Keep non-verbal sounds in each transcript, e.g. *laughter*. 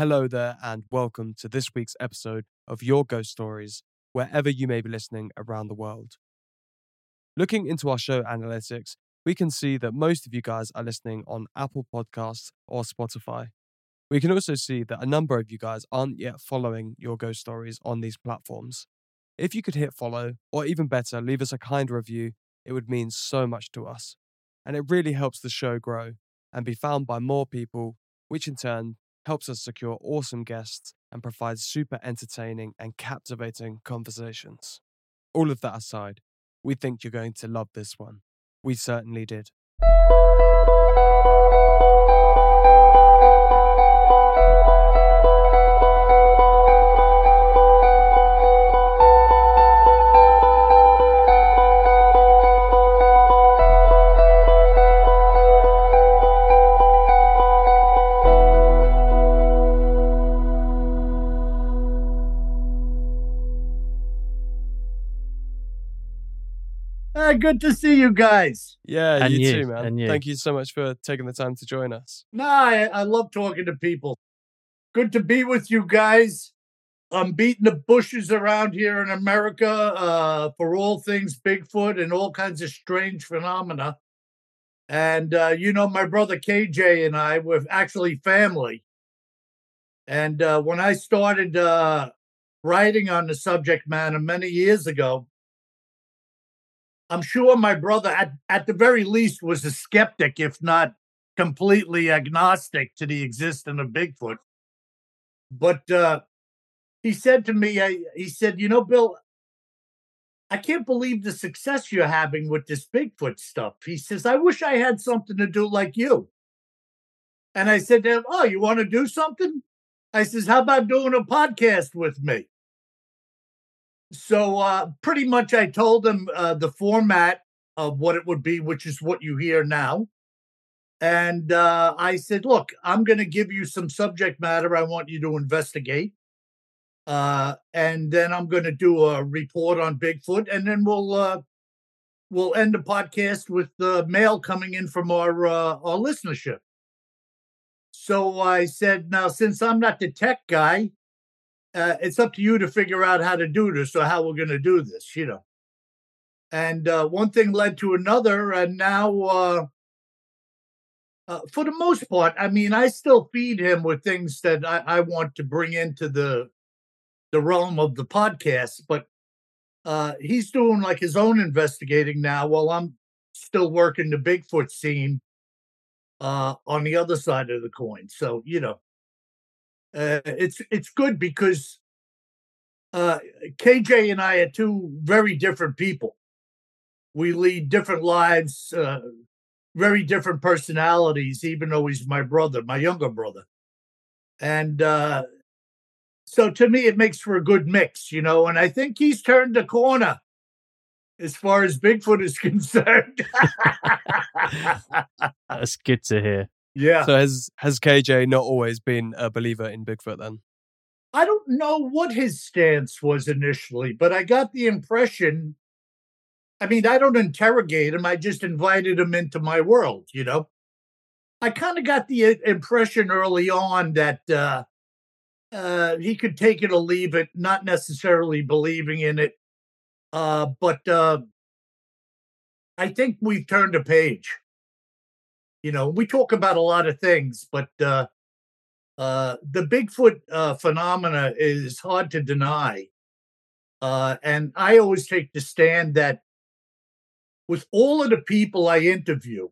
Hello there, and welcome to this week's episode of Your Ghost Stories, wherever you may be listening around the world. Looking into our show analytics, we can see that most of you guys are listening on Apple Podcasts or Spotify. We can also see that a number of you guys aren't yet following Your Ghost Stories on these platforms. If you could hit follow, or even better, leave us a kind review, it would mean so much to us. And it really helps the show grow and be found by more people, which in turn helps us secure awesome guests and provides super entertaining and captivating conversations. All of that aside, we think you're going to love this one. We certainly did. Ah, good to see you guys. Yeah, And you, you, too, man. and you. Thank you so much for taking the time to join us. Nah, I, I love talking to people. Good to be with you guys. I'm beating the bushes around here in America uh, for all things Bigfoot and all kinds of strange phenomena. And uh, you know, my brother KJ and I were actually family. And uh, when I started uh, writing on the subject matter many years ago, I'm sure my brother, at, at the very least, was a skeptic, if not completely agnostic to the existence of Bigfoot. But uh, he said to me, I, he said, You know, Bill, I can't believe the success you're having with this Bigfoot stuff. He says, I wish I had something to do like you. And I said to him, Oh, you want to do something? I says, How about doing a podcast with me? So uh, pretty much I told him uh, the format of what it would be, which is what you hear now. And uh, I said, look, I'm going to give you some subject matter I want you to investigate. Uh, and then I'm going to do a report on Bigfoot, and then we'll uh, we'll end the podcast with the mail coming in from our uh, our listenership. So I said, now since I'm not the tech guy, uh, it's up to you to figure out how to do this or how we're going to do this, you know. And uh, one thing led to another, and now, uh, uh, for the most part, I mean, I still feed him with things that I, I want to bring into the the realm of the podcast, but uh, he's doing like his own investigating now, while I'm still working the Bigfoot scene uh, on the other side of the coin. So you know, uh, it's it's good because uh, KJ and I are two very different people. We lead different lives, uh, very different personalities. Even though he's my brother, my younger brother, and uh, so to me, it makes for a good mix, you know. And I think he's turned the corner as far as Bigfoot is *laughs* concerned. *laughs* That's good to hear. Yeah. So has has KJ not always been a believer in Bigfoot then? I don't know what his stance was initially, but I got the impression. I mean, I don't interrogate him. I just invited him into my world, you know. I kind of got the uh, impression early on that uh, uh, he could take it or leave it, not necessarily believing in it. Uh, but uh, I think we've turned a page. You know, we talk about a lot of things, but uh, uh, the Bigfoot uh, phenomena is hard to deny. Uh, and I always take the stand that with all of the people I interview,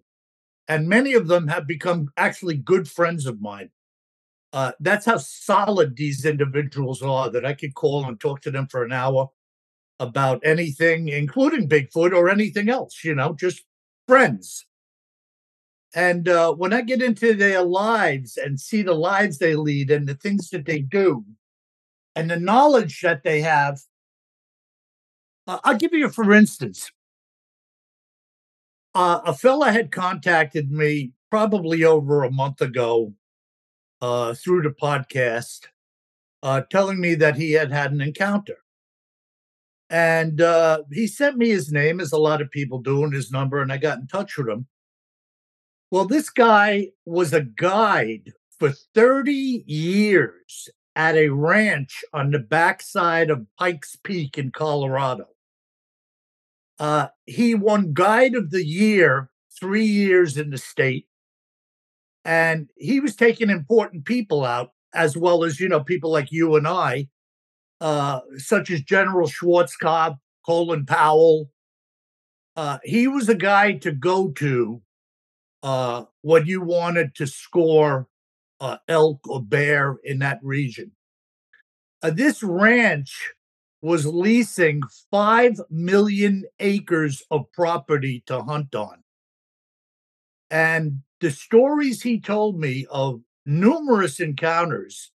and many of them have become actually good friends of mine, uh, that's how solid these individuals are that I could call and talk to them for an hour about anything, including Bigfoot or anything else, you know, just friends. And uh, when I get into their lives and see the lives they lead and the things that they do and the knowledge that they have, uh, I'll give you, for instance, uh, a fella had contacted me probably over a month ago uh, through the podcast, uh, telling me that he had had an encounter. And uh, he sent me his name, as a lot of people do, and his number, and I got in touch with him. Well, this guy was a guide for 30 years at a ranch on the backside of Pikes Peak in Colorado. Uh, he won Guide of the Year three years in the state. And he was taking important people out, as well as, you know, people like you and I, uh, such as General Schwarzkopf, Colin Powell. Uh, he was a guy to go to uh, when you wanted to score uh, elk or bear in that region. Uh, this ranch was leasing 5 million acres of property to hunt on. And the stories he told me of numerous encounters,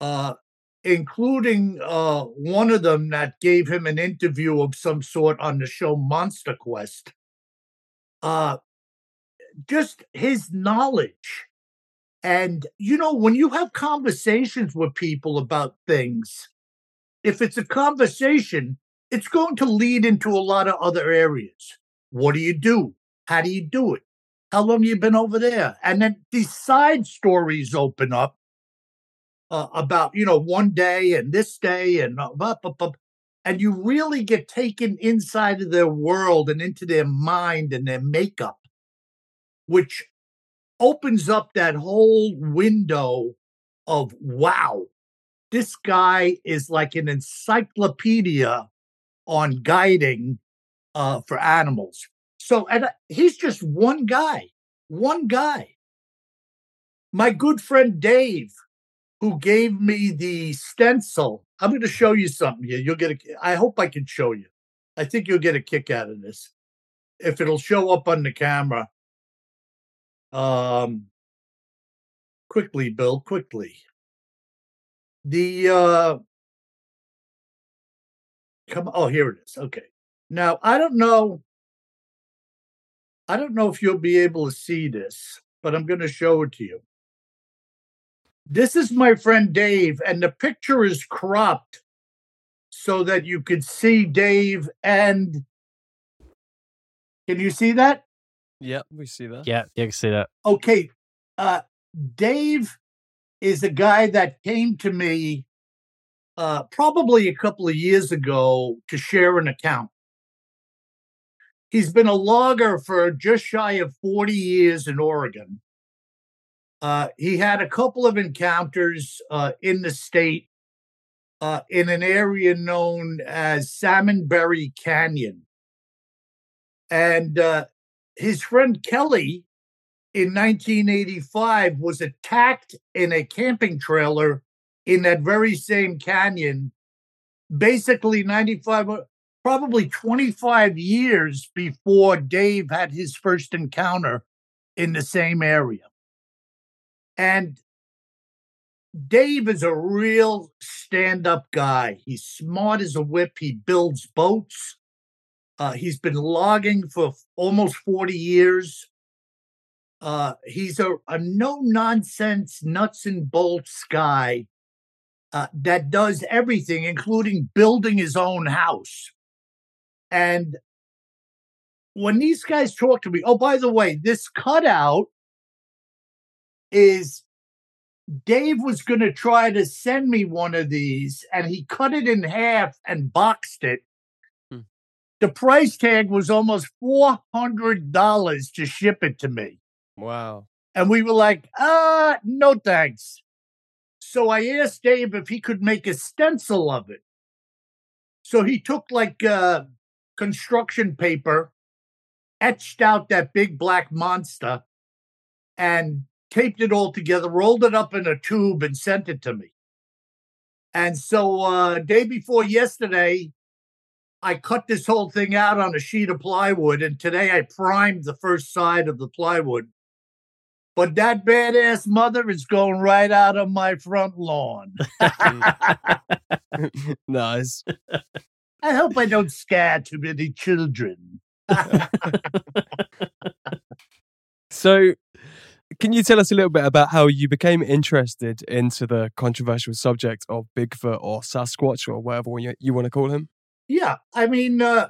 uh, including uh, one of them that gave him an interview of some sort on the show Monster Quest, uh, just his knowledge. And, you know, when you have conversations with people about things, if it's a conversation, it's going to lead into a lot of other areas. What do you do? How do you do it? How long you been over there? And then these side stories open up uh, about, you know, one day and this day and blah, blah, blah, and you really get taken inside of their world and into their mind and their makeup, which opens up that whole window of wow, this guy is like an encyclopedia on guiding uh, for animals. So, and uh, he's just one guy, one guy. My good friend Dave, who gave me the stencil, I'm going to show you something here. You'll get a, I hope I can show you. I think you'll get a kick out of this if it'll show up on the camera. Um, quickly, Bill, quickly. The uh, come. Oh, here it is. Okay. Now I don't know I don't know if you'll be able to see this, but I'm going to show it to you. This is my friend Dave, and the picture is cropped so that you could see Dave and. Can you see that? Yeah, we see that. Yeah, you can see that. Okay. Uh, Dave is a guy that came to me uh, probably a couple of years ago to share an account. He's been a logger for just shy of 40 years in Oregon. Uh, he had a couple of encounters uh, in the state uh, in an area known as Salmonberry Canyon. And uh, his friend Kelly in 1985 was attacked in a camping trailer in that very same canyon. Basically, 95, uh, probably 25 years before Dave had his first encounter in the same area. And Dave is a real stand up guy. He's smart as a whip. He builds boats. Uh, he's been logging for almost 40 years. Uh, he's a, a no nonsense, nuts and bolts guy uh, that does everything, including building his own house. And when these guys talk to me, oh, by the way, this cutout is Dave was going to try to send me one of these, and he cut it in half and boxed it. The price tag was almost $400 to ship it to me. Wow. And we were like, uh, no thanks. So I asked Dave if he could make a stencil of it. So he took like uh, construction paper, etched out that big black monster, and taped it all together, rolled it up in a tube, and sent it to me. And so, uh, day before yesterday, I cut this whole thing out on a sheet of plywood, and today I primed the first side of the plywood. But that badass mother is going right out of my front lawn. *laughs* nice. I hope I don't scare too many children. *laughs* so, can you tell us a little bit about how you became interested into the controversial subject of Bigfoot or Sasquatch or whatever you, you want to call him? Yeah, I mean, uh,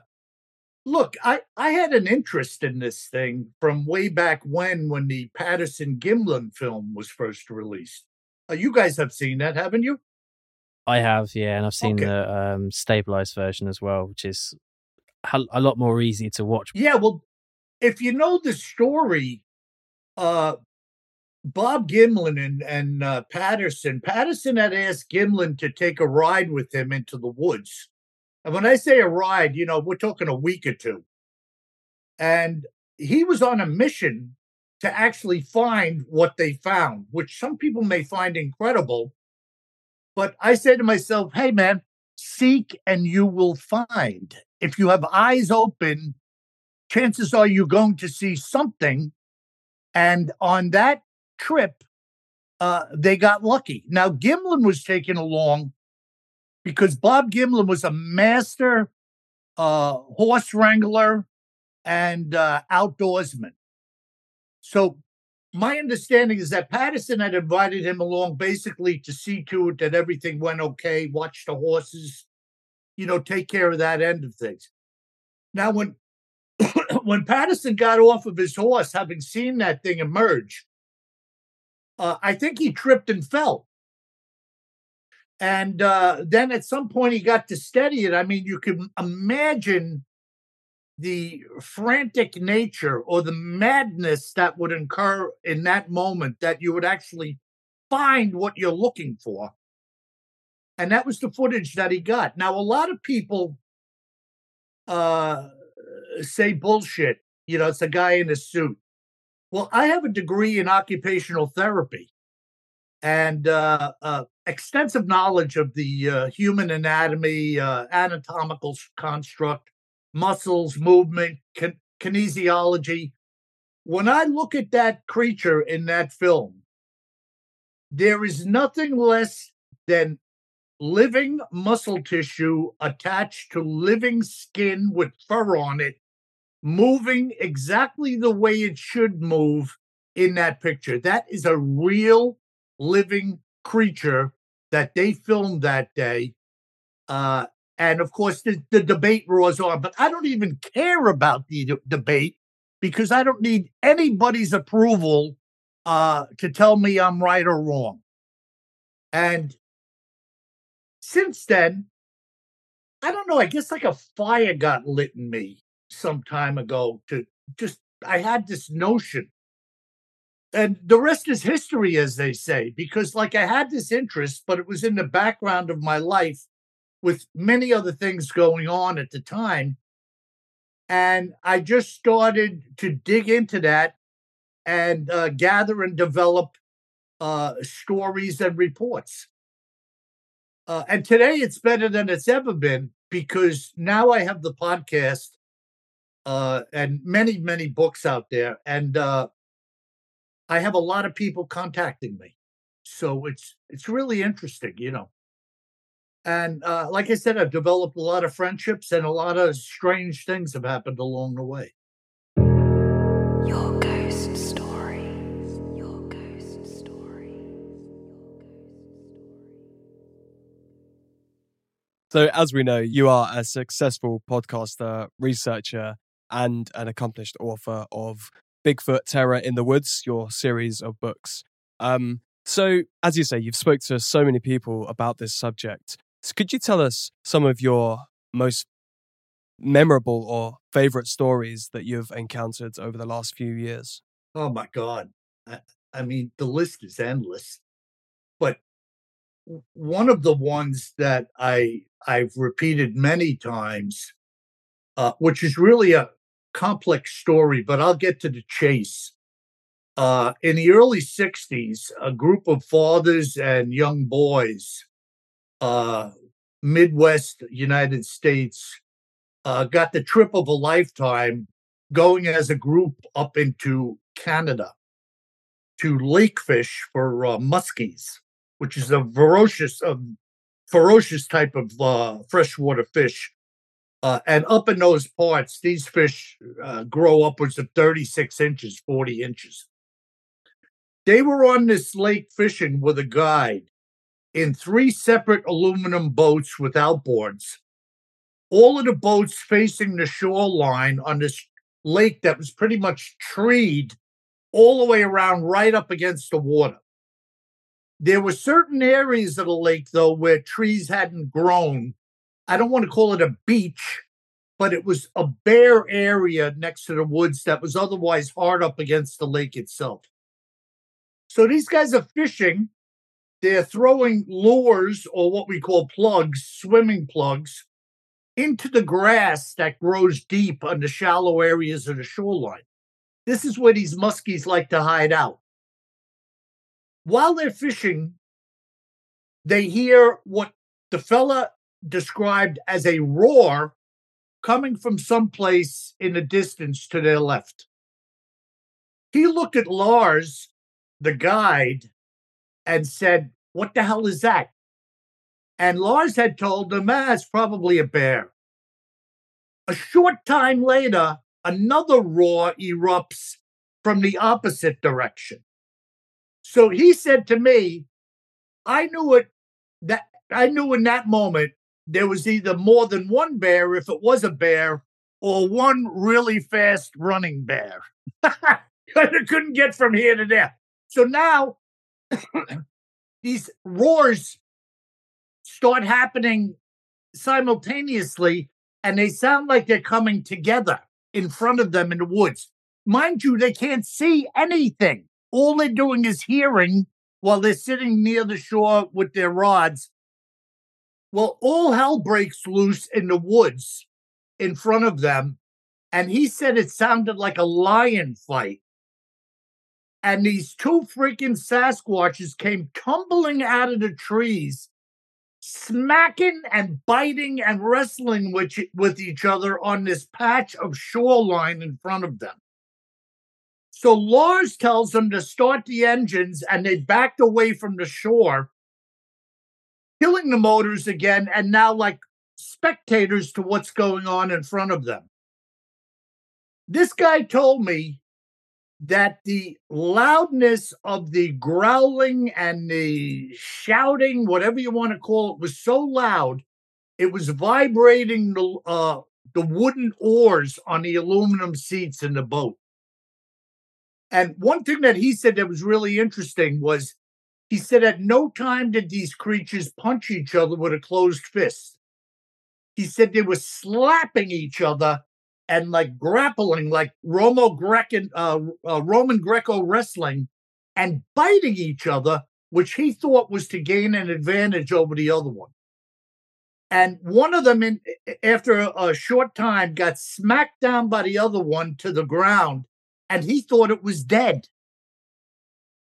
look, I, I had an interest in this thing from way back when, when the Patterson Gimlin film was first released. Uh, you guys have seen that, haven't you? I have, yeah, and I've seen Okay. the um, stabilized version as well, which is a lot more easy to watch. Yeah, well, if you know the story, uh, Bob Gimlin and, and uh, Patterson, Patterson had asked Gimlin to take a ride with him into the woods. And when I say a ride, you know, we're talking a week or two. And he was on a mission to actually find what they found, which some people may find incredible. But I say to myself, hey, man, seek and you will find. If you have eyes open, chances are you're going to see something. And on that trip, uh, they got lucky. Now, Gimlin was taken along because Bob Gimlin was a master uh, horse wrangler and uh, outdoorsman. So, my understanding is that Patterson had invited him along basically to see to it that everything went okay, watch the horses, you know, take care of that end of things. Now, when *coughs* when Patterson got off of his horse, having seen that thing emerge, uh, I think he tripped and fell. And uh, then at some point he got to steady it. I mean, you can imagine the frantic nature or the madness that would incur in that moment that you would actually find what you're looking for. And that was the footage that he got. Now, a lot of people uh, say bullshit. You know, it's a guy in a suit. Well, I have a degree in occupational therapy and uh, uh, extensive knowledge of the uh, human anatomy, uh, anatomical construct, muscles, movement, kin- kinesiology. When I look at that creature in that film, there is nothing less than living muscle tissue attached to living skin with fur on it, moving exactly the way it should move in that picture. That is a real living creature that they filmed that day. Uh, and of course, the, the debate roars on, but I don't even care about the d- debate because I don't need anybody's approval uh, to tell me I'm right or wrong. And since then, I don't know. I guess like a fire got lit in me some time ago to just, I had this notion. And the rest is history, as they say, because like I had this interest, but it was in the background of my life with many other things going on at the time. And I just started to dig into that and uh, gather and develop uh, stories and reports. Uh, and today it's better than it's ever been because now I have the podcast uh, and many, many books out there. And uh, I have a lot of people contacting me. So it's it's really interesting, you know. And uh, like I said, I've developed a lot of friendships and a lot of strange things have happened along the way. Your ghost stories. Your ghost stories. So, as we know, you are a successful podcaster, researcher, and an accomplished author of Bigfoot Terror in the Woods, your series of books. Um, so, as you say, you've spoke to so many people about this subject. So could you tell us some of your most memorable or favorite stories that you've encountered over the last few years? Oh my God. I, I mean, the list is endless. But one of the ones that I I've repeated many times, uh, which is really a complex story, but I'll get to the chase. Uh, in the early 60s, a group of fathers and young boys, uh, Midwest United States, uh, got the trip of a lifetime going as a group up into Canada to lake fish for uh, muskies, which is a ferocious, ferocious type of uh, freshwater fish. Uh, and up in those parts, these fish uh, grow upwards of 36 inches, 40 inches. They were on this lake fishing with a guide in three separate aluminum boats with outboards. all of the boats facing the shoreline on this lake that was pretty much treed all the way around, right up against the water. There were certain areas of the lake, though, where trees hadn't grown. I don't want to call it a beach, but it was a bare area next to the woods that was otherwise hard up against the lake itself. So these guys are fishing. They're throwing lures or what we call plugs, swimming plugs, into the grass that grows deep on the shallow areas of the shoreline. This is where these muskies like to hide out. While they're fishing, they hear what the fella described as a roar coming from someplace in the distance to their left. He looked at Lars, the guide, and said, What the hell is that? And Lars had told him, ah, it's probably a bear. A short time later, another roar erupts from the opposite direction. So he said to me, I knew it that I knew in that moment there was either more than one bear if it was a bear or one really fast running bear. *laughs* it couldn't get from here to there. So now *coughs* these roars start happening simultaneously and they sound like they're coming together in front of them in the woods. Mind you, they can't see anything. All they're doing is hearing while they're sitting near the shore with their rods. Well, all hell breaks loose in the woods in front of them. And he said it sounded like a lion fight. And these two freaking Sasquatches came tumbling out of the trees smacking and biting and wrestling with, with each other on this patch of shoreline in front of them. So Lars tells them to start the engines, and they backed away from the shore, killing the motors again, and now like spectators to what's going on in front of them. This guy told me that the loudness of the growling and the shouting, whatever you want to call it, was so loud, it was vibrating the uh, the wooden oars on the aluminum seats in the boat. And one thing that he said that was really interesting was he said at no time did these creatures punch each other with a closed fist. He said they were slapping each other and like grappling like Romo Grecan, uh, uh, Roman Greco wrestling and biting each other, which he thought was to gain an advantage over the other one. And one of them, in after a short time, got smacked down by the other one to the ground, and he thought it was dead.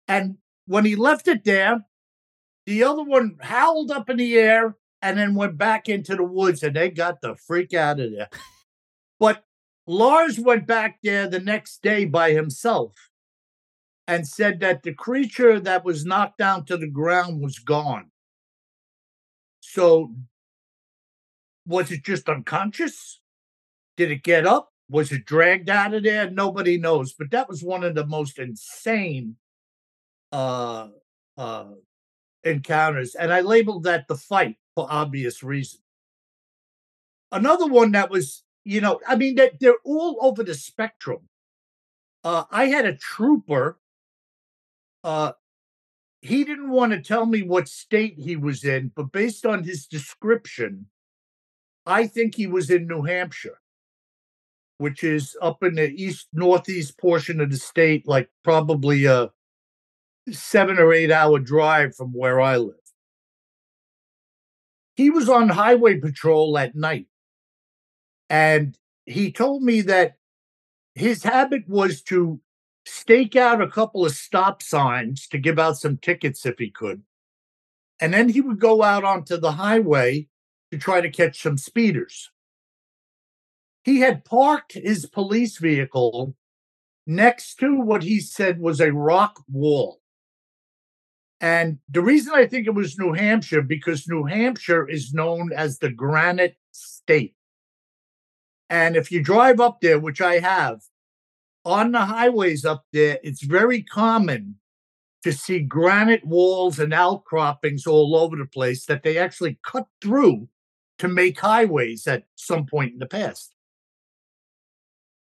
And when he left it there, the other one howled up in the air and then went back into the woods, and they got the freak out of there. But Lars went back there the next day by himself and said that the creature that was knocked down to the ground was gone. So, was it just unconscious? Did it get up? Was it dragged out of there? Nobody knows. But that was one of the most insane uh, uh, encounters. And I labeled that the fight for obvious reason. Another one that was you know, I mean, they're, they're all over the spectrum. Uh, I had a trooper. Uh, he didn't want to tell me what state he was in, but based on his description, I think he was in New Hampshire, which is up in the east northeast portion of the state, like probably a seven or eight hour drive from where I live. He was on highway patrol at night and he told me that his habit was to stake out a couple of stop signs to give out some tickets if he could. And then he would go out onto the highway to try to catch some speeders. He had parked his police vehicle next to what he said was a rock wall. And the reason I think it was New Hampshire, because New Hampshire is known as the granite state. And if you drive up there, which I have, on the highways up there, it's very common to see granite walls and outcroppings all over the place that they actually cut through to make highways at some point in the past.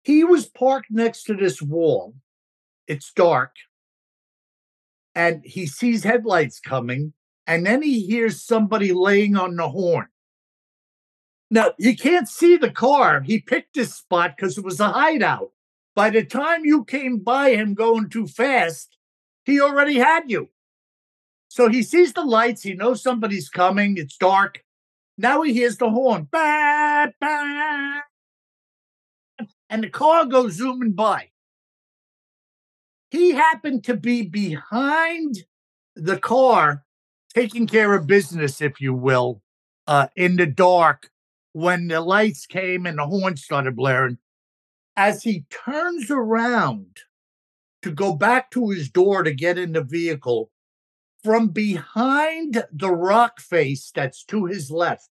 He was parked next to this wall. It's dark. And he sees headlights coming. And then he hears somebody laying on the horn. Now, you can't see the car. He picked this spot because it was a hideout. By the time you came by him going too fast, he already had you. So he sees the lights. He knows somebody's coming. It's dark. Now he hears the horn. Bah, bah. And the car goes zooming by. He happened to be behind the car, taking care of business, if you will, uh, in the dark when the lights came and the horn started blaring. As he turns around to go back to his door to get in the vehicle, from behind the rock face that's to his left,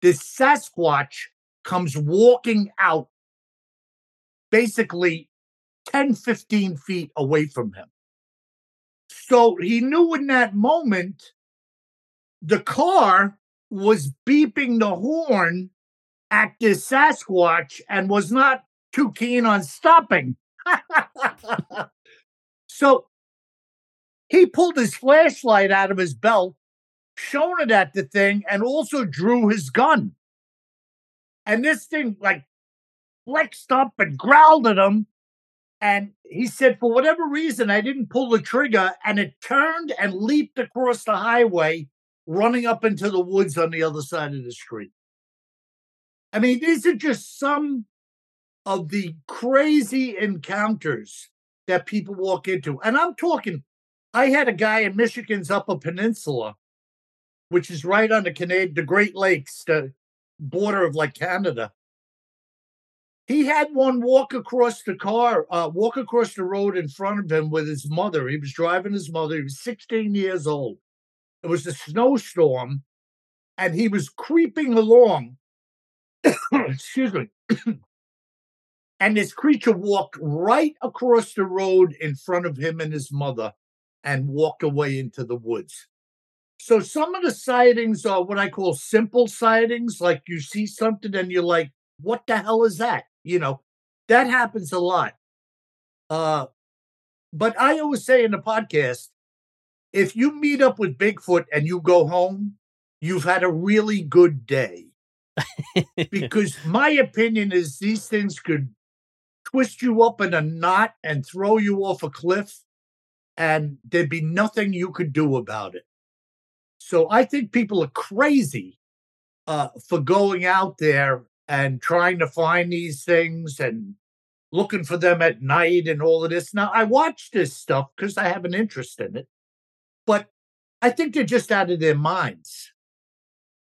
this Sasquatch comes walking out basically 10, 15 feet away from him. So he knew in that moment the car was beeping the horn at this Sasquatch and was not too keen on stopping. *laughs* so he pulled his flashlight out of his belt, shone it at the thing, and also drew his gun. And this thing, like, flexed up and growled at him. And he said, for whatever reason, I didn't pull the trigger, and it turned and leaped across the highway, running up into the woods on the other side of the street. I mean, these are just some of the crazy encounters that people walk into. And I'm talking, I had a guy in Michigan's Upper Peninsula, which is right on the Canadian, the Great Lakes, the border of like Canada. He had one walk across the car, uh, walk across the road in front of him with his mother. He was driving his mother. He was 16 years old. It was a snowstorm, and he was creeping along. *coughs* Excuse me. *coughs* and this creature walked right across the road in front of him and his mother and walked away into the woods. So some of the sightings are what I call simple sightings, like you see something and you're like, what the hell is that? You know, that happens a lot. Uh, but I always say in the podcast, if you meet up with Bigfoot and you go home, you've had a really good day. *laughs* because my opinion is these things could twist you up in a knot and throw you off a cliff, and there'd be nothing you could do about it. So I think people are crazy uh, for going out there and trying to find these things and looking for them at night and all of this. Now, I watch this stuff because I have an interest in it, but I think they're just out of their minds.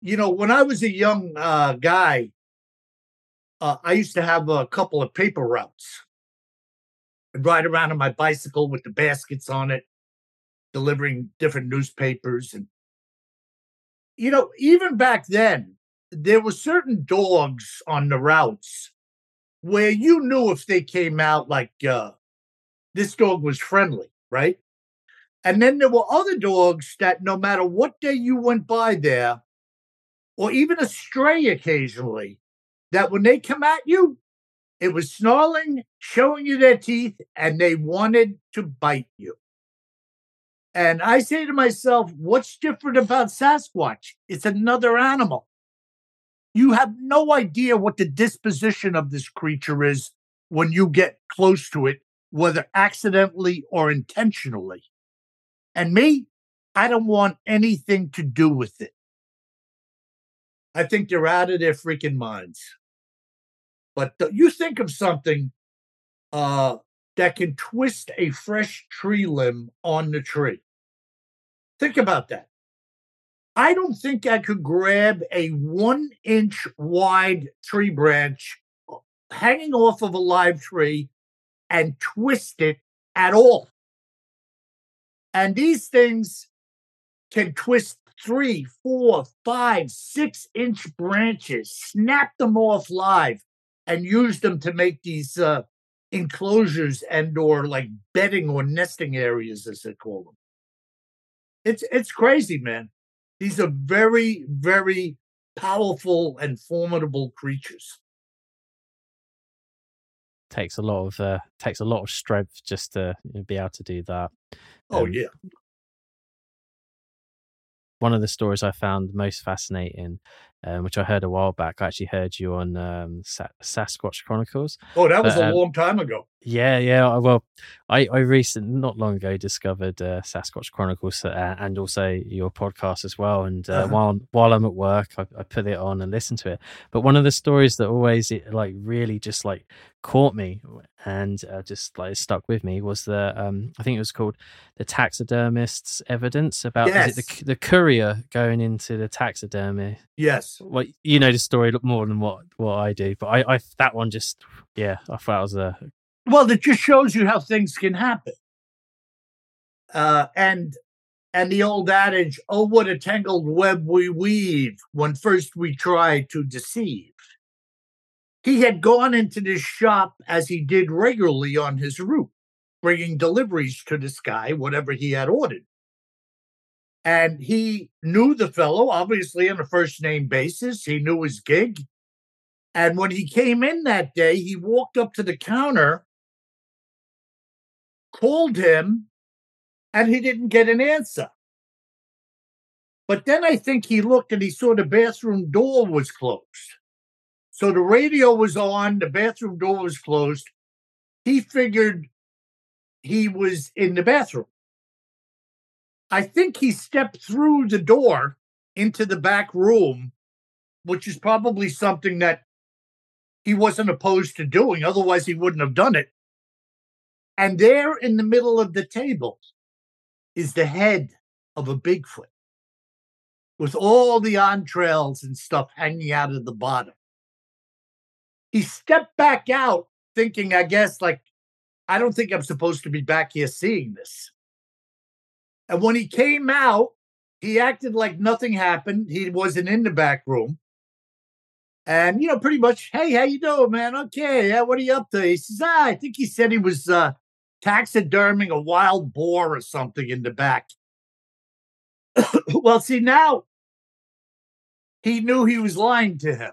You know, when I was a young uh, guy, uh, I used to have a couple of paper routes. I'd ride around on my bicycle with the baskets on it, delivering different newspapers. And, you know, even back then, there were certain dogs on the routes where you knew if they came out like uh, this dog was friendly, right? And then there were other dogs that no matter what day you went by there, or even a stray occasionally, that when they come at you, it was snarling, showing you their teeth, and they wanted to bite you. And I say to myself, what's different about Sasquatch? It's another animal. You have no idea what the disposition of this creature is when you get close to it, whether accidentally or intentionally. And me, I don't want anything to do with it. I think they're out of their freaking minds. But th- you think of something uh, that can twist a fresh tree limb on the tree. Think about that. I don't think I could grab a one inch wide tree branch uh, hanging off of a live tree and twist it at all. And these things can twist three, four, five, six inch branches, snap them off live, and use them to make these uh, enclosures and or like bedding or nesting areas, as they call them. It's it's crazy, man. These are very, very powerful and formidable creatures. Takes a lot of uh, takes a lot of strength just to be able to do that. Oh Um, yeah. one of the stories I found most fascinating, um, which I heard a while back. I actually heard you on um, Sa- Sasquatch Chronicles. Oh, that was but, a um, long time ago. Yeah, yeah. Well, I I recent not long ago discovered uh, Sasquatch Chronicles uh, and also your podcast as well. And uh, Uh-huh. while while I'm at work, I, I put it on and listen to it. But one of the stories that always it, like really just like caught me and uh, just like stuck with me was the um I think it was called the taxidermist's evidence about Yes. the the courier going into the taxidermy. Yes. Well, you know the story more than what what I do, but I I that one just yeah I thought it was a Well, it just shows you how things can happen. Uh, and and the old adage, "Oh, what a tangled web we weave when first we try to deceive." He had gone into this shop as he did regularly on his route, bringing deliveries to this guy, whatever he had ordered. And he knew the fellow, obviously on a first name basis. He knew his gig. And when he came in that day, he walked up to the counter called him and he didn't get an answer. But then I think he looked and he saw the bathroom door was closed. So the radio was on, the bathroom door was closed. He figured he was in the bathroom. I think he stepped through the door into the back room, which is probably something that he wasn't opposed to doing. Otherwise, he wouldn't have done it. And there in the middle of the table is the head of a Bigfoot with all the entrails and stuff hanging out of the bottom. He stepped back out thinking, I guess, like, I don't think I'm supposed to be back here seeing this. And when he came out, he acted like nothing happened. He wasn't in the back room. And, you know, pretty much, hey, how you doing, man? Okay, yeah, what are you up to? He says, ah, I think he said he was uh, taxiderming a wild boar or something in the back. *coughs* well, see, now he knew he was lying to him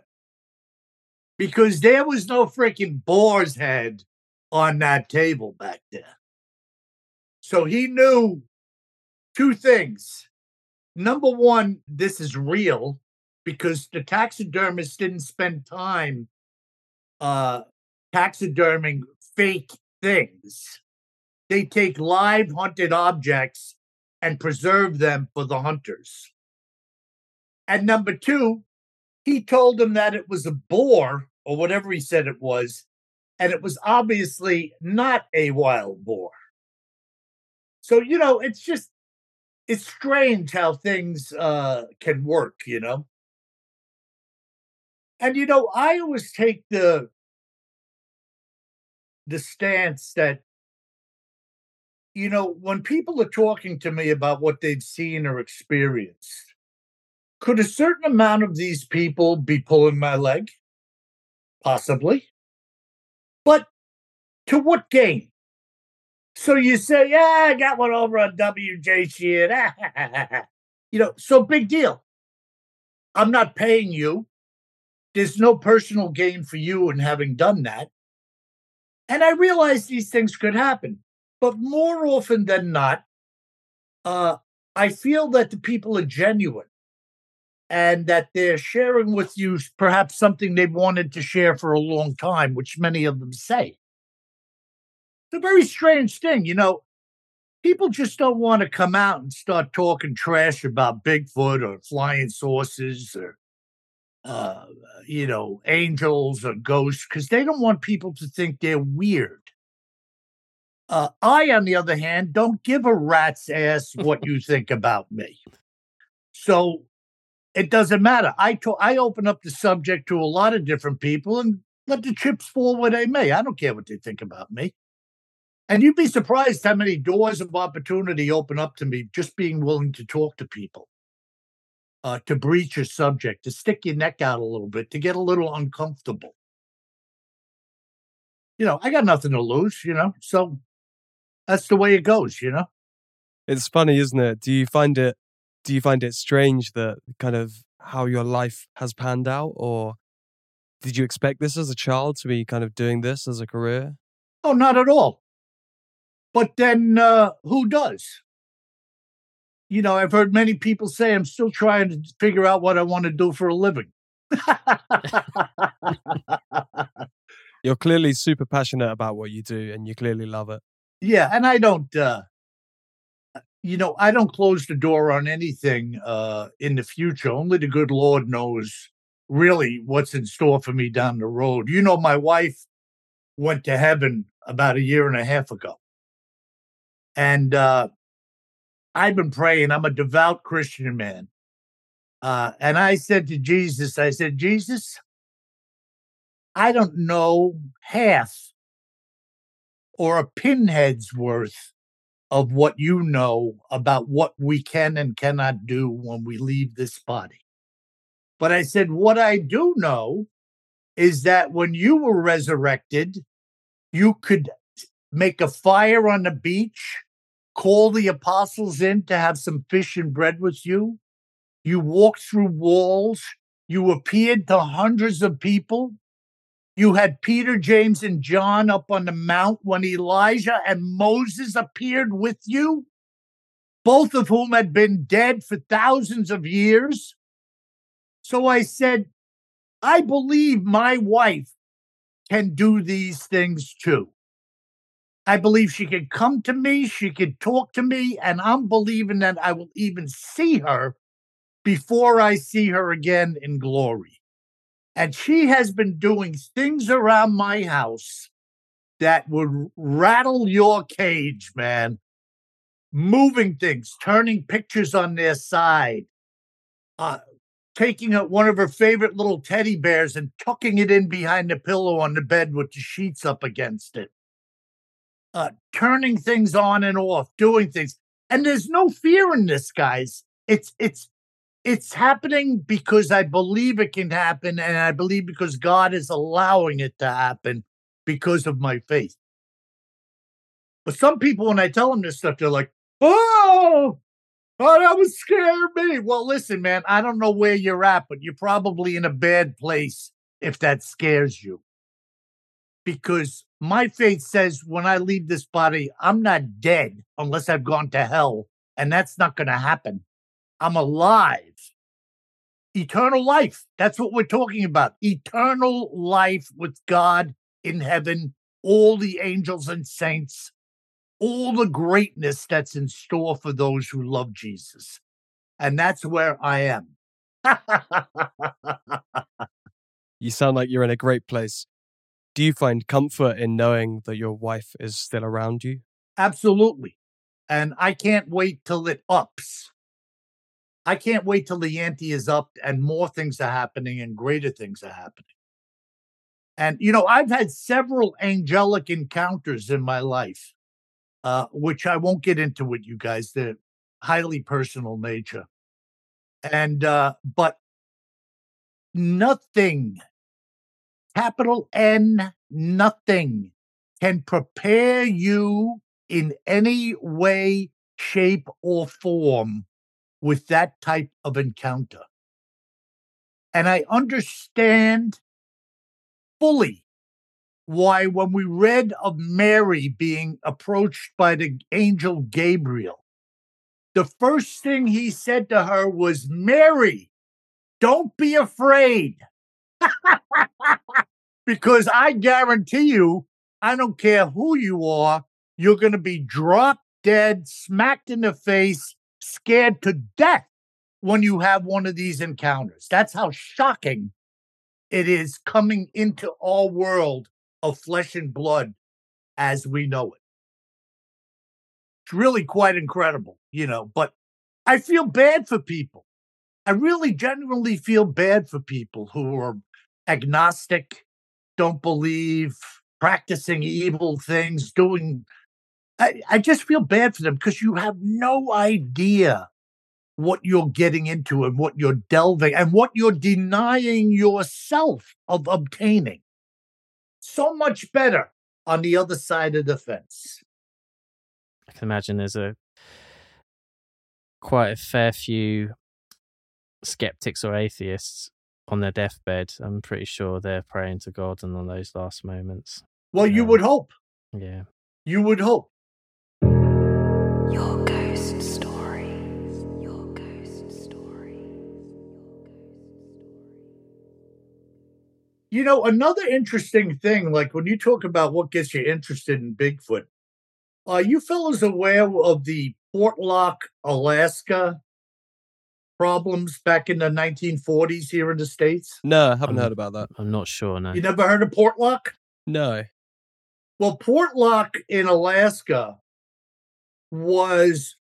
because there was no freaking boar's head on that table back there. So he knew two things. Number one, this is real because the taxidermist didn't spend time uh, taxiderming fake things. They take live hunted objects and preserve them for the hunters. And number two, he told them that it was a boar or whatever he said it was, and it was obviously not a wild boar. So, you know, it's just, it's strange how things uh, can work, you know? And, you know, I always take the, the stance that you know, when people are talking to me about what they've seen or experienced, could a certain amount of these people be pulling my leg? Possibly. But to what gain? So you say, yeah, I got one over on WJ Sheehan. *laughs* you know, so big deal. I'm not paying you. There's no personal gain for you in having done that. And I realize these things could happen. But more often than not, uh, I feel that the people are genuine and that they're sharing with you perhaps something they've wanted to share for a long time, which many of them say. It's a very strange thing. You know, people just don't want to come out and start talking trash about Bigfoot or flying saucers or, uh, you know, angels or ghosts because they don't want people to think they're weird. Uh, I, on the other hand, don't give a rat's ass what you *laughs* think about me. So it doesn't matter. I to- I open up the subject to a lot of different people and let the chips fall where they may. I don't care what they think about me. And you'd be surprised how many doors of opportunity open up to me just being willing to talk to people, uh, to breach a subject, to stick your neck out a little bit, to get a little uncomfortable. You know, I got nothing to lose, you know, so that's the way it goes, you know. It's funny, isn't it? Do you find it do you find it strange that kind of how your life has panned out, or did you expect this as a child to be kind of doing this as a career? Oh, not at all. But then uh, who does? You know, I've heard many people say I'm still trying to figure out what I want to do for a living. *laughs* You're clearly super passionate about what you do and you clearly love it. Yeah, and I don't uh you know, I don't close the door on anything uh in the future. Only the good Lord knows really what's in store for me down the road. You know, my wife went to heaven about a year and a half ago. And uh I've been praying. I'm a devout Christian man. Uh and I said to Jesus, I said, Jesus, I don't know half or a pinhead's worth of what you know about what we can and cannot do when we leave this body. But I said, what I do know is that when you were resurrected, you could make a fire on the beach, call the apostles in to have some fish and bread with you. You walked through walls, you appeared to hundreds of people. You had Peter, James, and John up on the mount when Elijah and Moses appeared with you, both of whom had been dead for thousands of years. So I said, I believe my wife can do these things too. I believe she can come to me, she can talk to me, and I'm believing that I will even see her before I see her again in glory. And she has been doing things around my house that would rattle your cage, man. Moving things, turning pictures on their side, uh, taking out one of her favorite little teddy bears and tucking it in behind the pillow on the bed with the sheets up against it. Uh, turning things on and off, doing things. And there's no fear in this, guys. It's it's it's happening because I believe it can happen, and I believe because God is allowing it to happen because of my faith. But some people, when I tell them this stuff, they're like, "Oh, oh, that would scare me." Well, listen, man, I don't know where you're at, but you're probably in a bad place if that scares you. Because my faith says when I leave this body, I'm not dead unless I've gone to hell, and that's not going to happen. I'm alive. Eternal life. That's what we're talking about. Eternal life with God in heaven, all the angels and saints, all the greatness that's in store for those who love Jesus. And that's where I am. *laughs* You sound like you're in a great place. Do you find comfort in knowing that your wife is still around you? Absolutely. And I can't wait till it ups. I can't wait till the ante is up and more things are happening and greater things are happening. And, you know, I've had several angelic encounters in my life, uh, which I won't get into with you guys. They're highly personal nature. And, uh, but nothing, capital N, nothing can prepare you in any way, shape, or form with that type of encounter. And I understand fully why, when we read of Mary being approached by the angel Gabriel, the first thing he said to her was, Mary, don't be afraid. *laughs* because I guarantee you, I don't care who you are, you're going to be dropped dead, smacked in the face, scared to death when you have one of these encounters. That's how shocking it is coming into our world of flesh and blood as we know it. It's really quite incredible, you know, but I feel bad for people. I really genuinely feel bad for people who are agnostic, don't believe, practicing evil things, doing. I, I just feel bad for them because you have no idea what you're getting into and what you're delving and what you're denying yourself of obtaining. So much better on the other side of the fence. I can imagine there's a quite a fair few skeptics or atheists on their deathbed, I'm pretty sure they're praying to God and on those last moments. Well, you would hope. Yeah. You would hope. You know, another interesting thing, like when you talk about what gets you interested in Bigfoot, are you fellas aware of the Portlock, Alaska problems back in the 1940s here in the States? No, I haven't Um, heard about that. I'm not sure. No. You never heard of Portlock? No. Well, Portlock in Alaska was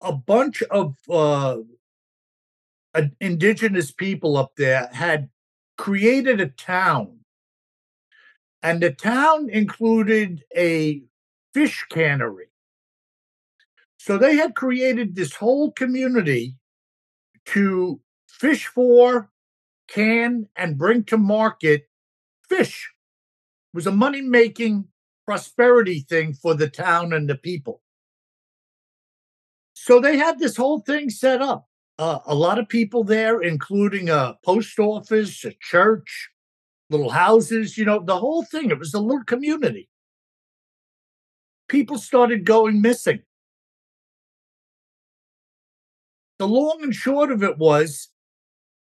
a bunch of uh, indigenous people up there had created a town, and the town included a fish cannery. So they had created this whole community to fish for, can, and bring to market fish It was a money making prosperity thing for the town and the people. So they had this whole thing set up. Uh, a lot of people there, including a post office, a church, little houses, you know, the whole thing. It was a little community. People started going missing. The long and short of it was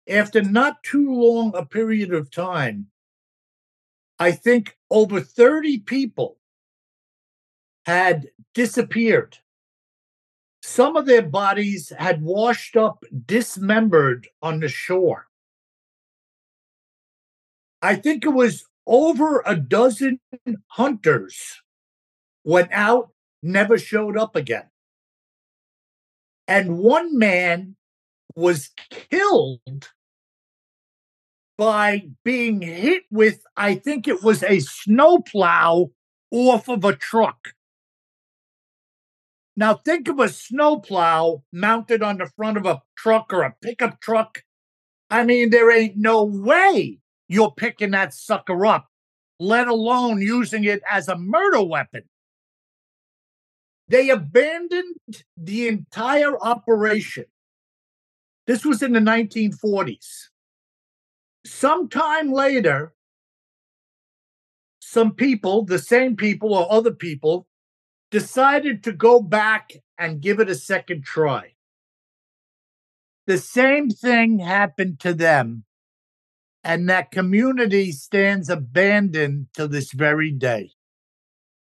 after not too long a period of time, I think over 30 people had disappeared. Some of their bodies had washed up dismembered on the shore. I think it was over a dozen hunters went out, never showed up again. And one man was killed by being hit with, I think it was a snowplow off of a truck. Now, think of a snowplow mounted on the front of a truck or a pickup truck. I mean, there ain't no way you're picking that sucker up, let alone using it as a murder weapon. They abandoned the entire operation. This was in the 1940s. Sometime later, some people, the same people or other people, decided to go back and give it a second try. The same thing happened to them, and that community stands abandoned to this very day.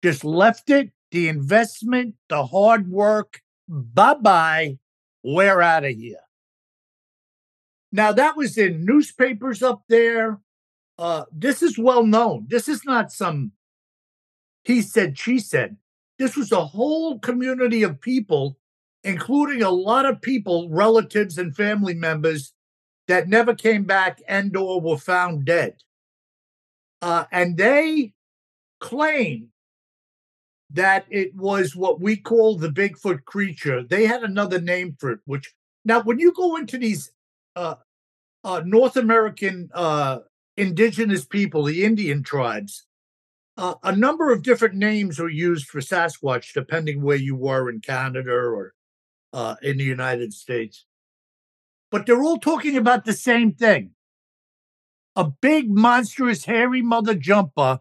Just left it, the investment, the hard work. Bye bye. We're out of here. Now, that was in newspapers up there. Uh, this is well known. This is not some he said, she said. This was a whole community of people, including a lot of people, relatives and family members that never came back and or were found dead. Uh, and they claim that it was what we call the Bigfoot creature. They had another name for it, which now when you go into these uh, uh, North American uh, indigenous people, the Indian tribes, uh, a number of different names are used for Sasquatch, depending where you were in Canada or uh, in the United States. But they're all talking about the same thing a big, monstrous, hairy mother jumper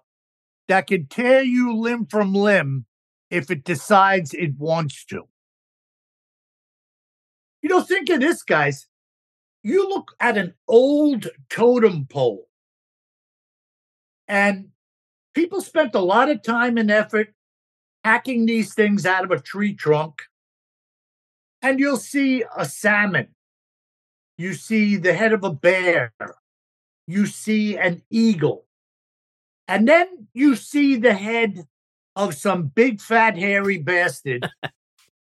that can tear you limb from limb if it decides it wants to. You know, think of this, guys. You look at an old totem pole, and people spent a lot of time and effort hacking these things out of a tree trunk, and you'll see a salmon. You see the head of a bear. You see an eagle. And then you see the head of some big, fat, hairy bastard.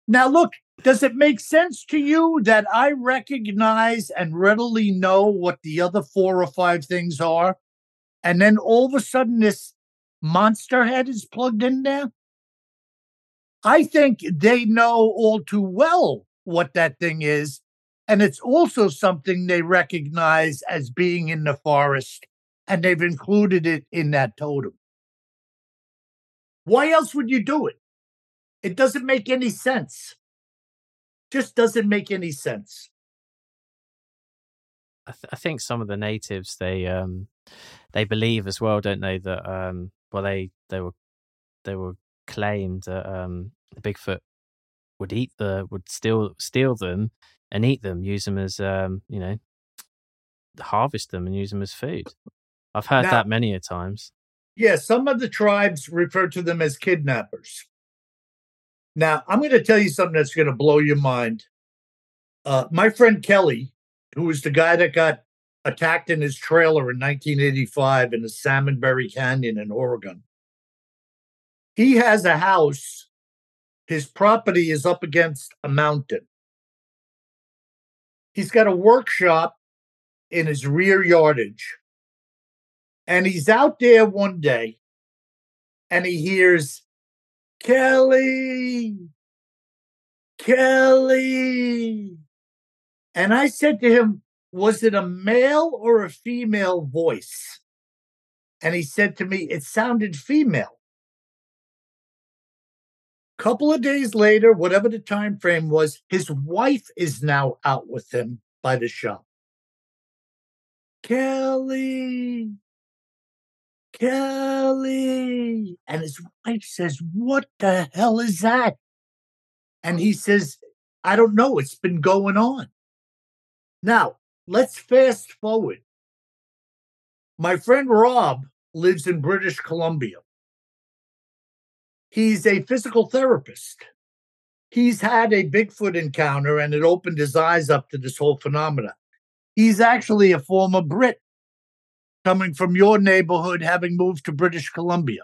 Now, look, does it make sense to you that I recognize and readily know what the other four or five things are? And then all of a sudden, this monster head is plugged in there? I think they know all too well what that thing is. And it's also something they recognize as being in the forest, and they've included it in that totem. Why else would you do it? It doesn't make any sense. Just doesn't make any sense. I, th- I think some of the natives they um they believe as well, don't they? That um well they they were they were claimed that um the Bigfoot would eat the would steal steal them and eat them, use them as um you know harvest them and use them as food. I've heard Now- that many a times. Yeah, some of the tribes refer to them as kidnappers. Now, I'm going to tell you something that's going to blow your mind. Uh, my friend Kelly, who was the guy that got attacked in his trailer in 1985 in the Salmonberry Canyon in Oregon, he has a house. His property is up against a mountain. He's got a workshop in his rear yardage. And he's out there one day and he hears Kelly, Kelly. And I said to him, Was it a male or a female voice? And he said to me, It sounded female. Couple of days later, whatever the time frame was, his wife is now out with him by the shop. Kelly, Kelly. And his wife says, What the hell is that? And he says, I don't know. It's been going on. Now, let's fast forward. My friend Rob lives in British Columbia. He's a physical therapist. He's had a Bigfoot encounter and it opened his eyes up to this whole phenomena. He's actually a former Brit coming from your neighborhood, having moved to British Columbia.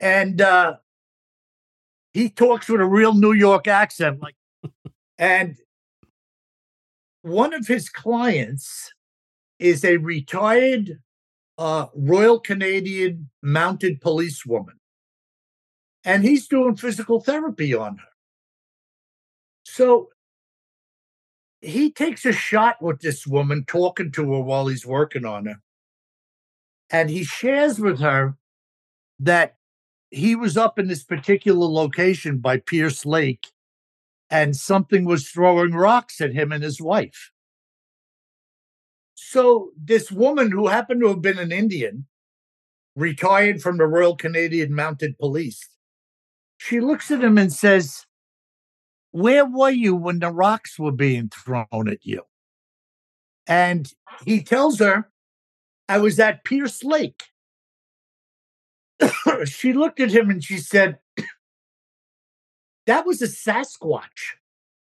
And uh, he talks with a real New York accent. Like, and one of his clients is a retired uh, Royal Canadian mounted policewoman. And he's doing physical therapy on her. So he takes a shot with this woman, talking to her while he's working on her. And he shares with her that he was up in this particular location by Pierce Lake and something was throwing rocks at him and his wife. So, this woman who happened to have been an Indian, retired from the Royal Canadian Mounted Police, she looks at him and says, where were you when the rocks were being thrown at you? And he tells her, I was at Pierce Lake. *coughs* she looked at him and she said, That was a Sasquatch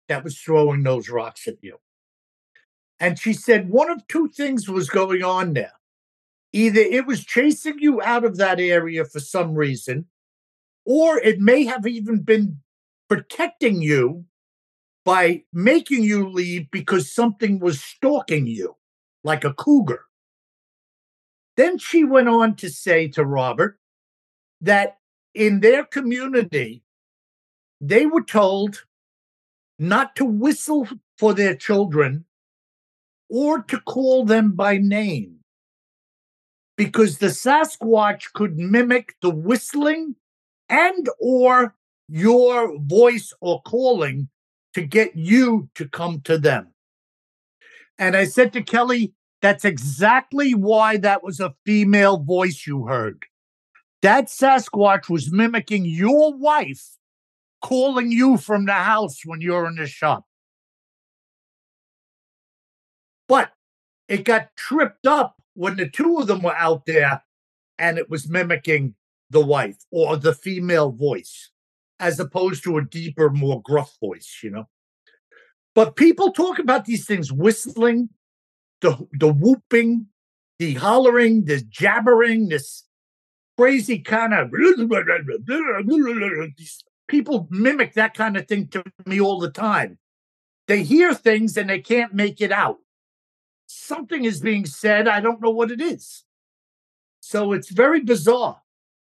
that was throwing those rocks at you. And she said, One of two things was going on there. Either it was chasing you out of that area for some reason, or it may have even been protecting you by making you leave because something was stalking you, like a cougar. Then she went on to say to Robert that in their community, they were told not to whistle for their children or to call them by name because the Sasquatch could mimic the whistling and or your voice or calling to get you to come to them. And I said to Kelly, that's exactly why that was a female voice you heard. That Sasquatch was mimicking your wife calling you from the house when you're in the shop. But it got tripped up when the two of them were out there and it was mimicking the wife or the female voice as opposed to a deeper, more gruff voice, you know. But people talk about these things whistling, the the whooping, the hollering, the jabbering, this crazy kind of *laughs* people mimic that kind of thing to me all the time. They hear things and they can't make it out. Something is being said, I don't know what it is. So it's very bizarre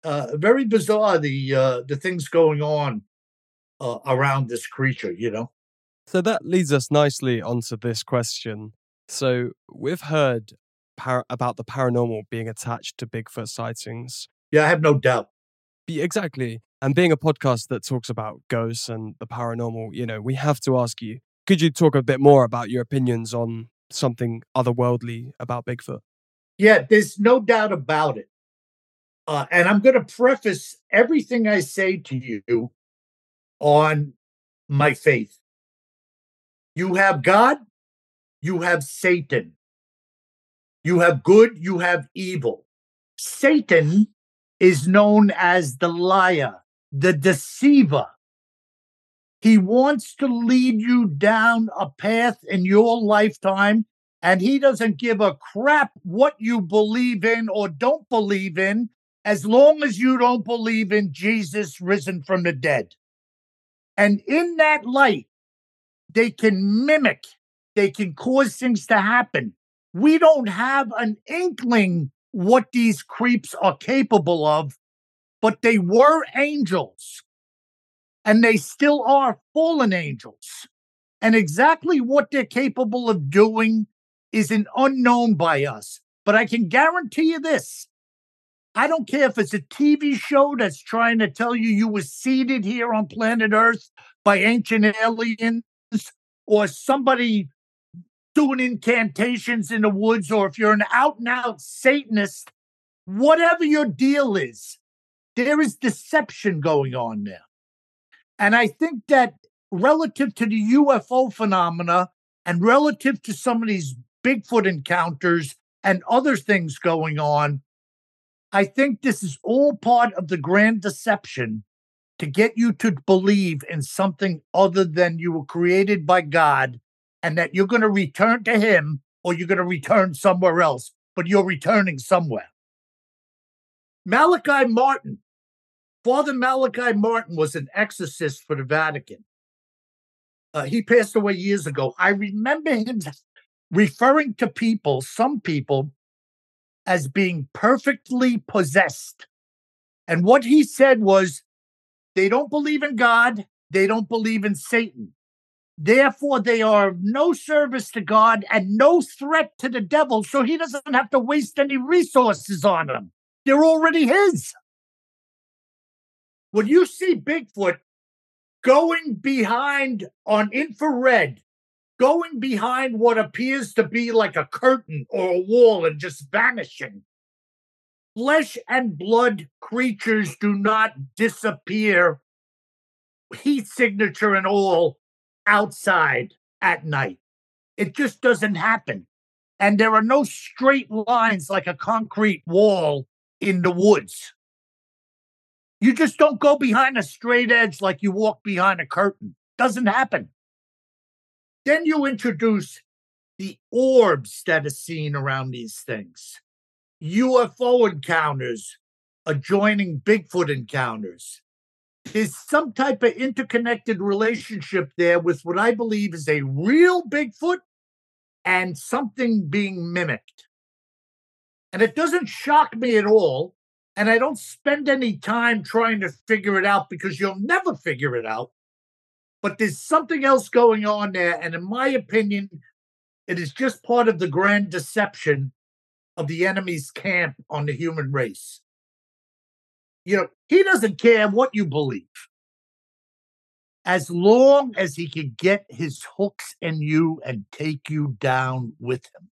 uh, very bizarre the uh, the things going on uh, around this creature. You know. So that leads us nicely onto this question. So we've heard par- about the paranormal being attached to Bigfoot sightings. Yeah, I have no doubt. Be- Exactly. And being a podcast that talks about ghosts and the paranormal, you know, we have to ask you could you talk a bit more about your opinions on something otherworldly about Bigfoot. Yeah, there's no doubt about it. Uh, and I'm going to preface everything I say to you on my faith. You have God, you have Satan. You have good, you have evil. Satan is known as the liar, the deceiver. He wants to lead you down a path in your lifetime, and he doesn't give a crap what you believe in or don't believe in, as long as you don't believe in Jesus risen from the dead. And in that light, they can mimic, they can cause things to happen. We don't have an inkling what these creeps are capable of, but they were angels and they still are fallen angels. And exactly what they're capable of doing is an unknown by us. But I can guarantee you this I don't care if it's a TV show that's trying to tell you you were seeded here on planet Earth by ancient aliens or somebody doing incantations in the woods, or if you're an out and out Satanist, whatever your deal is, there is deception going on there. And I think that relative to the UFO phenomena and relative to some of these Bigfoot encounters and other things going on, I think this is all part of the grand deception to get you to believe in something other than you were created by God and that you're going to return to Him or you're going to return somewhere else, but you're returning somewhere. Malachi Martin, Father Malachi Martin was an exorcist for the Vatican. Uh, he passed away years ago. I remember him referring to people, some people, as being perfectly possessed. And what he said was, they don't believe in God, they don't believe in Satan. Therefore, they are of no service to God and no threat to the devil, so he doesn't have to waste any resources on them. They're already his. When you see Bigfoot going behind on infrared, going behind what appears to be like a curtain or a wall and just vanishing, flesh and blood creatures do not disappear, heat signature and all, outside at night. It just doesn't happen. And there are no straight lines like a concrete wall in the woods. You just don't go behind a straight edge like you walk behind a curtain. Doesn't happen. Then you introduce the orbs that are seen around these things, UFO encounters adjoining Bigfoot encounters, there's some type of interconnected relationship there with what I believe is a real Bigfoot and something being mimicked. And it doesn't shock me at all. And I don't spend any time trying to figure it out because you'll never figure it out. But there's something else going on there. And in my opinion, it is just part of the grand deception of the enemy's camp on the human race. You know, he doesn't care what you believe. As long as he can get his hooks in you and take you down with him.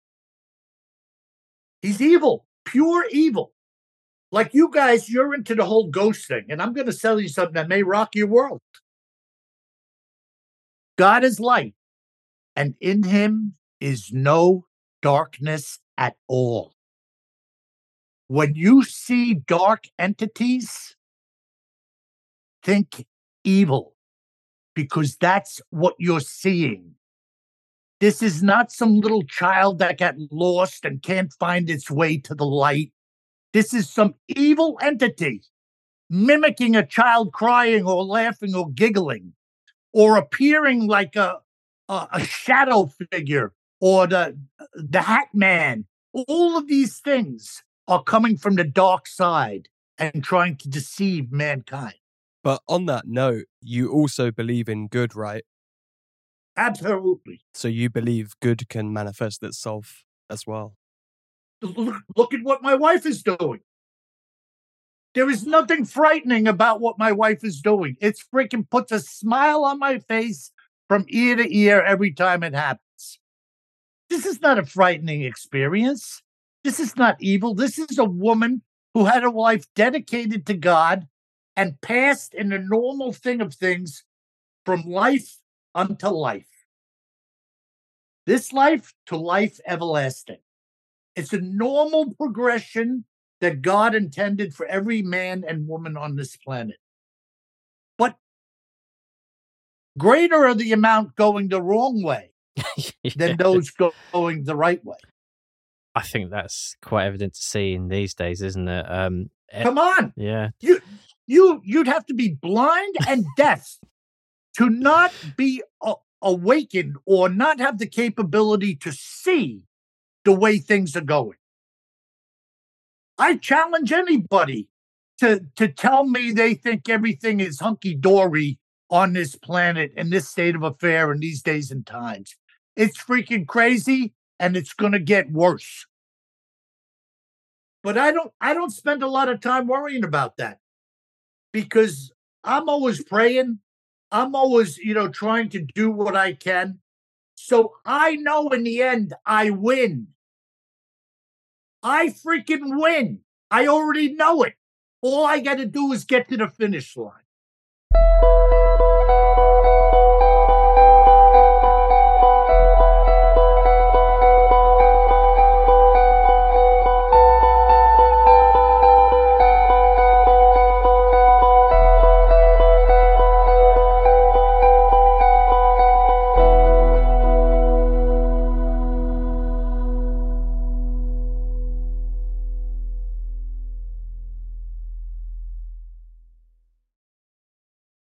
He's evil, pure evil. Like you guys, you're into the whole ghost thing. And I'm going to sell you something that may rock your world. God is light, and in him is no darkness at all when you see dark entities, think evil because that's what you're seeing. This is not some little child that got lost and can't find its way to the light. This is some evil entity mimicking a child crying or laughing or giggling or appearing like a, a, a shadow figure or the, the hat man. All of these things are coming from the dark side and trying to deceive mankind. But on that note, you also believe in good, right? Absolutely. So you believe good can manifest itself as well. Look, look at what my wife is doing. There is nothing frightening about what my wife is doing. It's freaking puts a smile on my face from ear to ear every time it happens. This is not a frightening experience. This is not evil. This is a woman who had a life dedicated to God and passed in a normal thing of things from life unto life. This life to life everlasting. It's a normal progression that God intended for every man and woman on this planet. But greater are the amount going the wrong way *laughs* than those go- going the right way. I think that's quite evident to see in these days, isn't it? Um, eh, Come on. yeah, you you you'd have to be blind and deaf to not be a- awakened or not have the capability to see the way things are going i challenge anybody to to tell me they think everything is hunky-dory on this planet in this state of affair in these days and times it's freaking crazy and it's going to get worse but i don't i don't spend a lot of time worrying about that because I'm always praying. I'm always, you know, trying to do what I can. So I know in the end, I win. I freaking win. I already know it. All I got to do is get to the finish line.